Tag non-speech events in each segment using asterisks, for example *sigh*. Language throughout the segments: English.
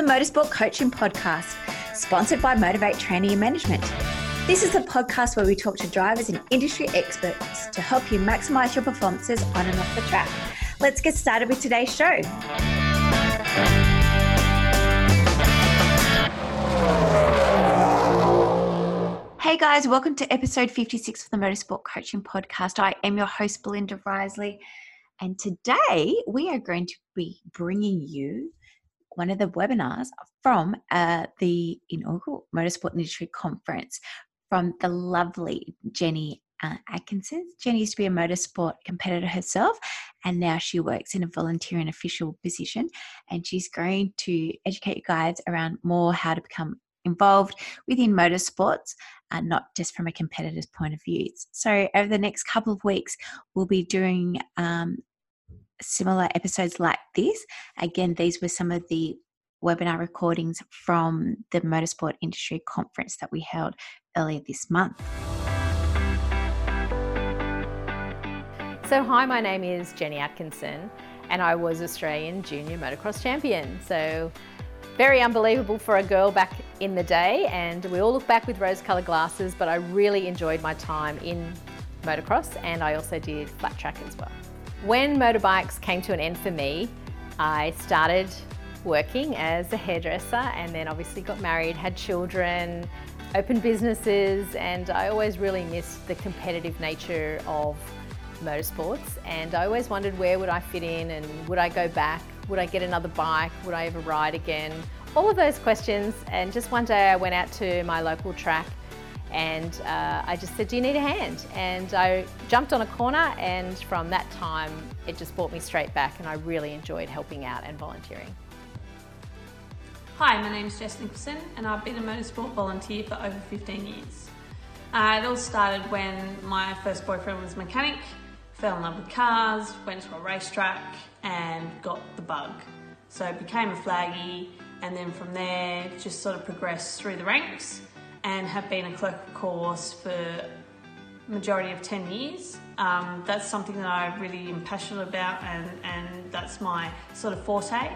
the Motorsport Coaching Podcast, sponsored by Motivate Training and Management. This is a podcast where we talk to drivers and industry experts to help you maximize your performances on and off the track. Let's get started with today's show. Hey guys, welcome to episode 56 of the Motorsport Coaching Podcast. I am your host, Belinda Risley, and today we are going to be bringing you one of the webinars from uh, the inaugural Motorsport Industry Conference from the lovely Jenny uh, Atkinson. Jenny used to be a motorsport competitor herself, and now she works in a volunteer and official position. And she's going to educate you guys around more how to become involved within motorsports, uh, not just from a competitor's point of view. So, over the next couple of weeks, we'll be doing um, similar episodes like this. Again, these were some of the webinar recordings from the Motorsport Industry Conference that we held earlier this month. So, hi, my name is Jenny Atkinson, and I was Australian Junior Motocross Champion. So, very unbelievable for a girl back in the day, and we all look back with rose coloured glasses, but I really enjoyed my time in motocross and I also did flat track as well. When motorbikes came to an end for me, I started working as a hairdresser and then obviously got married, had children, opened businesses, and I always really missed the competitive nature of motorsports and I always wondered where would I fit in and would I go back would I get another bike? Would I ever ride again? All of those questions. And just one day I went out to my local track and uh, I just said, Do you need a hand? And I jumped on a corner, and from that time, it just brought me straight back, and I really enjoyed helping out and volunteering. Hi, my name is Jess Nicholson, and I've been a motorsport volunteer for over 15 years. Uh, it all started when my first boyfriend was a mechanic, fell in love with cars, went to a racetrack, and got the bug. So became a flaggy, and then from there just sort of progressed through the ranks and have been a clerk of course for majority of 10 years. Um, that's something that I really am passionate about and, and that's my sort of forte.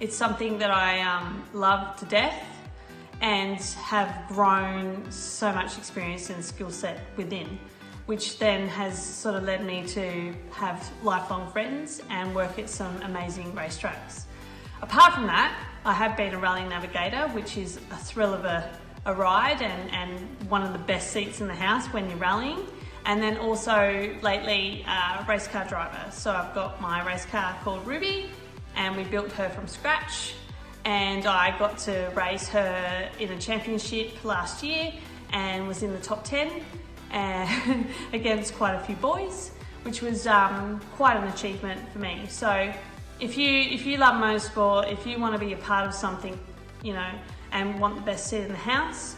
It's something that I um, love to death and have grown so much experience and skill set within which then has sort of led me to have lifelong friends and work at some amazing racetracks. Apart from that, I have been a rally navigator, which is a thrill of a, a ride and, and one of the best seats in the house when you're rallying. And then also lately, a race car driver. So I've got my race car called Ruby, and we built her from scratch. And I got to race her in a championship last year and was in the top 10 and *laughs* against quite a few boys, which was um, quite an achievement for me. So if you if you love motorsport, if you want to be a part of something, you know, and want the best seat in the house,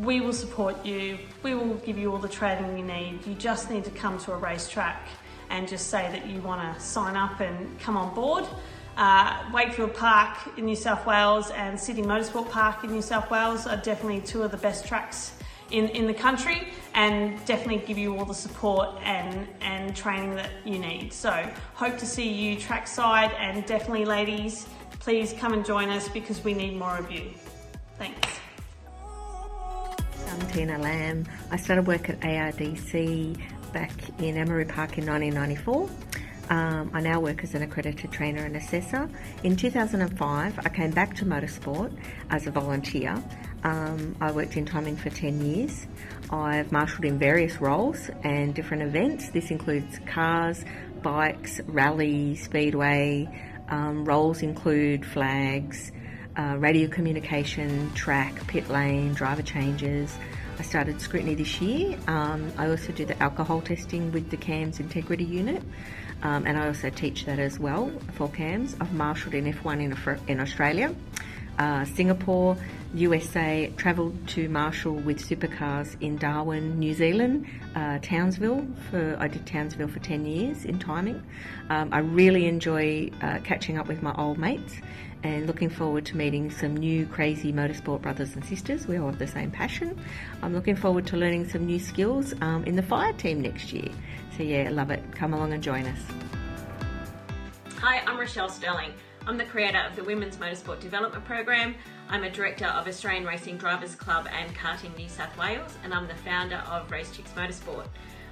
we will support you. We will give you all the training you need. You just need to come to a racetrack and just say that you want to sign up and come on board. Uh, Wakefield Park in New South Wales and Sydney Motorsport Park in New South Wales are definitely two of the best tracks in, in the country and definitely give you all the support and, and training that you need. So hope to see you trackside and definitely ladies, please come and join us because we need more of you. Thanks. I'm Tina Lamb. I started work at ARDC back in Amaroo Park in 1994. Um, I now work as an accredited trainer and assessor. In 2005, I came back to motorsport as a volunteer um, I worked in timing for 10 years. I've marshalled in various roles and different events. This includes cars, bikes, rally, speedway. Um, roles include flags, uh, radio communication, track, pit lane, driver changes. I started scrutiny this year. Um, I also do the alcohol testing with the CAMS integrity unit. Um, and I also teach that as well for CAMS. I've marshalled in F1 in, in Australia, uh, Singapore, USA, travelled to Marshall with supercars in Darwin, New Zealand, uh, Townsville. For I did Townsville for ten years in timing. Um, I really enjoy uh, catching up with my old mates and looking forward to meeting some new crazy motorsport brothers and sisters. We all have the same passion. I'm looking forward to learning some new skills um, in the fire team next year. So yeah, love it. Come along and join us. Hi, I'm Rochelle Sterling. I'm the creator of the Women's Motorsport Development Program. I'm a director of Australian Racing Drivers Club and Karting New South Wales, and I'm the founder of Race Chicks Motorsport.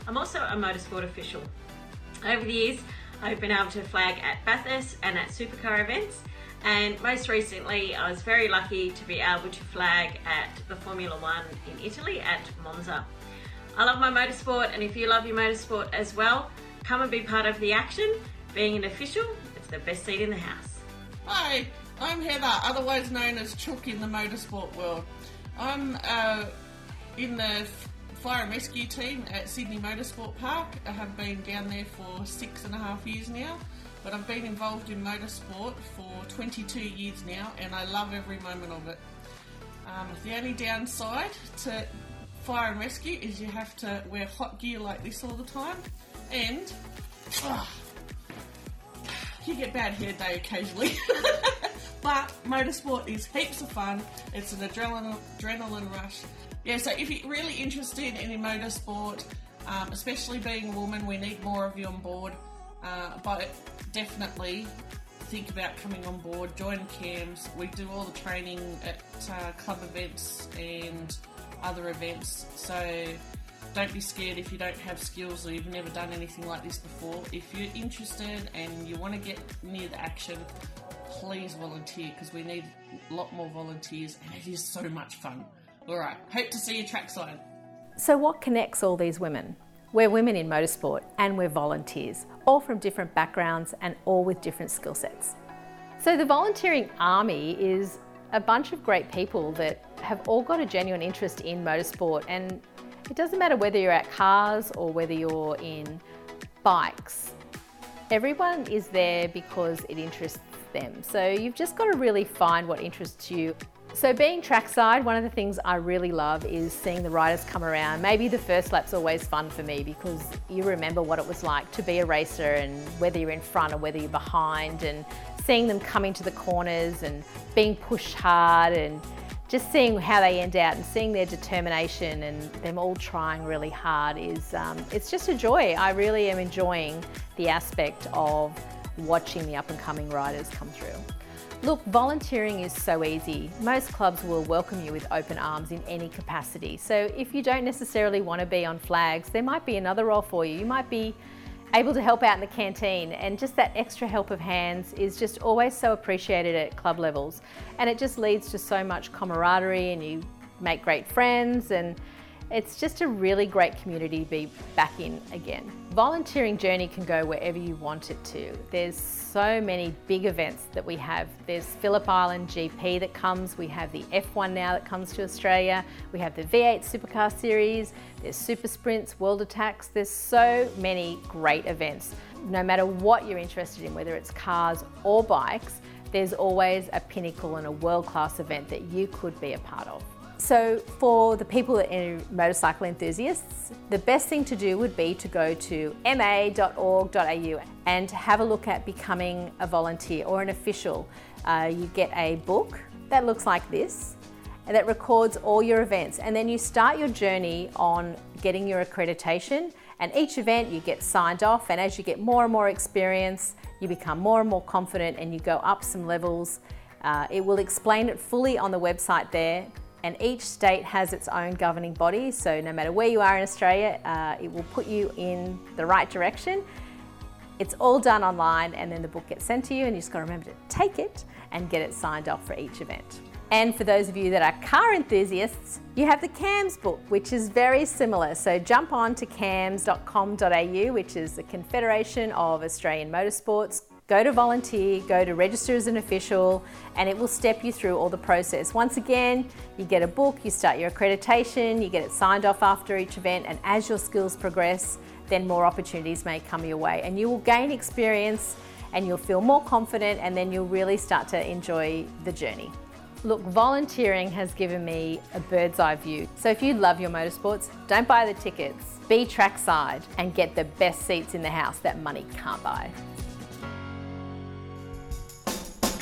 I'm also a motorsport official. Over the years, I've been able to flag at Bathurst and at supercar events, and most recently, I was very lucky to be able to flag at the Formula One in Italy at Monza. I love my motorsport, and if you love your motorsport as well, come and be part of the action. Being an official, it's the best seat in the house. Hi, I'm Heather, otherwise known as Chook in the motorsport world. I'm uh, in the fire and rescue team at Sydney Motorsport Park. I have been down there for six and a half years now, but I've been involved in motorsport for 22 years now and I love every moment of it. Um, the only downside to fire and rescue is you have to wear hot gear like this all the time and. You get bad hair day occasionally. *laughs* but motorsport is heaps of fun. It's an adrenaline, adrenaline rush. Yeah, so if you're really interested in motorsport, um, especially being a woman, we need more of you on board. Uh, but definitely think about coming on board, join CAMS. We do all the training at uh, club events and other events. So don't be scared if you don't have skills or you've never done anything like this before. If you're interested and you want to get near the action, please volunteer because we need a lot more volunteers and it is so much fun. All right, hope to see you trackside. So, what connects all these women? We're women in motorsport and we're volunteers, all from different backgrounds and all with different skill sets. So, the volunteering army is a bunch of great people that have all got a genuine interest in motorsport and it doesn't matter whether you're at cars or whether you're in bikes. Everyone is there because it interests them. So you've just got to really find what interests you. So being trackside, one of the things I really love is seeing the riders come around. Maybe the first lap's always fun for me because you remember what it was like to be a racer and whether you're in front or whether you're behind and seeing them coming to the corners and being pushed hard and just seeing how they end out and seeing their determination and them all trying really hard is um, it's just a joy. I really am enjoying the aspect of watching the up and coming riders come through. Look, volunteering is so easy. Most clubs will welcome you with open arms in any capacity. So if you don't necessarily want to be on flags, there might be another role for you. You might be able to help out in the canteen and just that extra help of hands is just always so appreciated at club levels and it just leads to so much camaraderie and you make great friends and it's just a really great community to be back in again. Volunteering journey can go wherever you want it to. There's so many big events that we have. There's Phillip Island GP that comes, we have the F1 now that comes to Australia, we have the V8 Supercar Series, there's Super Sprints, World Attacks, there's so many great events. No matter what you're interested in, whether it's cars or bikes, there's always a pinnacle and a world-class event that you could be a part of. So for the people that are motorcycle enthusiasts, the best thing to do would be to go to ma.org.au and have a look at becoming a volunteer or an official. Uh, you get a book that looks like this and that records all your events. And then you start your journey on getting your accreditation and each event you get signed off. And as you get more and more experience you become more and more confident and you go up some levels. Uh, it will explain it fully on the website there and each state has its own governing body. So no matter where you are in Australia, uh, it will put you in the right direction. It's all done online and then the book gets sent to you and you just got to remember to take it and get it signed off for each event. And for those of you that are car enthusiasts, you have the CAMS book, which is very similar. So jump on to cams.com.au, which is the Confederation of Australian Motorsports Go to volunteer, go to register as an official, and it will step you through all the process. Once again, you get a book, you start your accreditation, you get it signed off after each event, and as your skills progress, then more opportunities may come your way. And you will gain experience and you'll feel more confident, and then you'll really start to enjoy the journey. Look, volunteering has given me a bird's eye view. So if you love your motorsports, don't buy the tickets, be trackside and get the best seats in the house that money can't buy.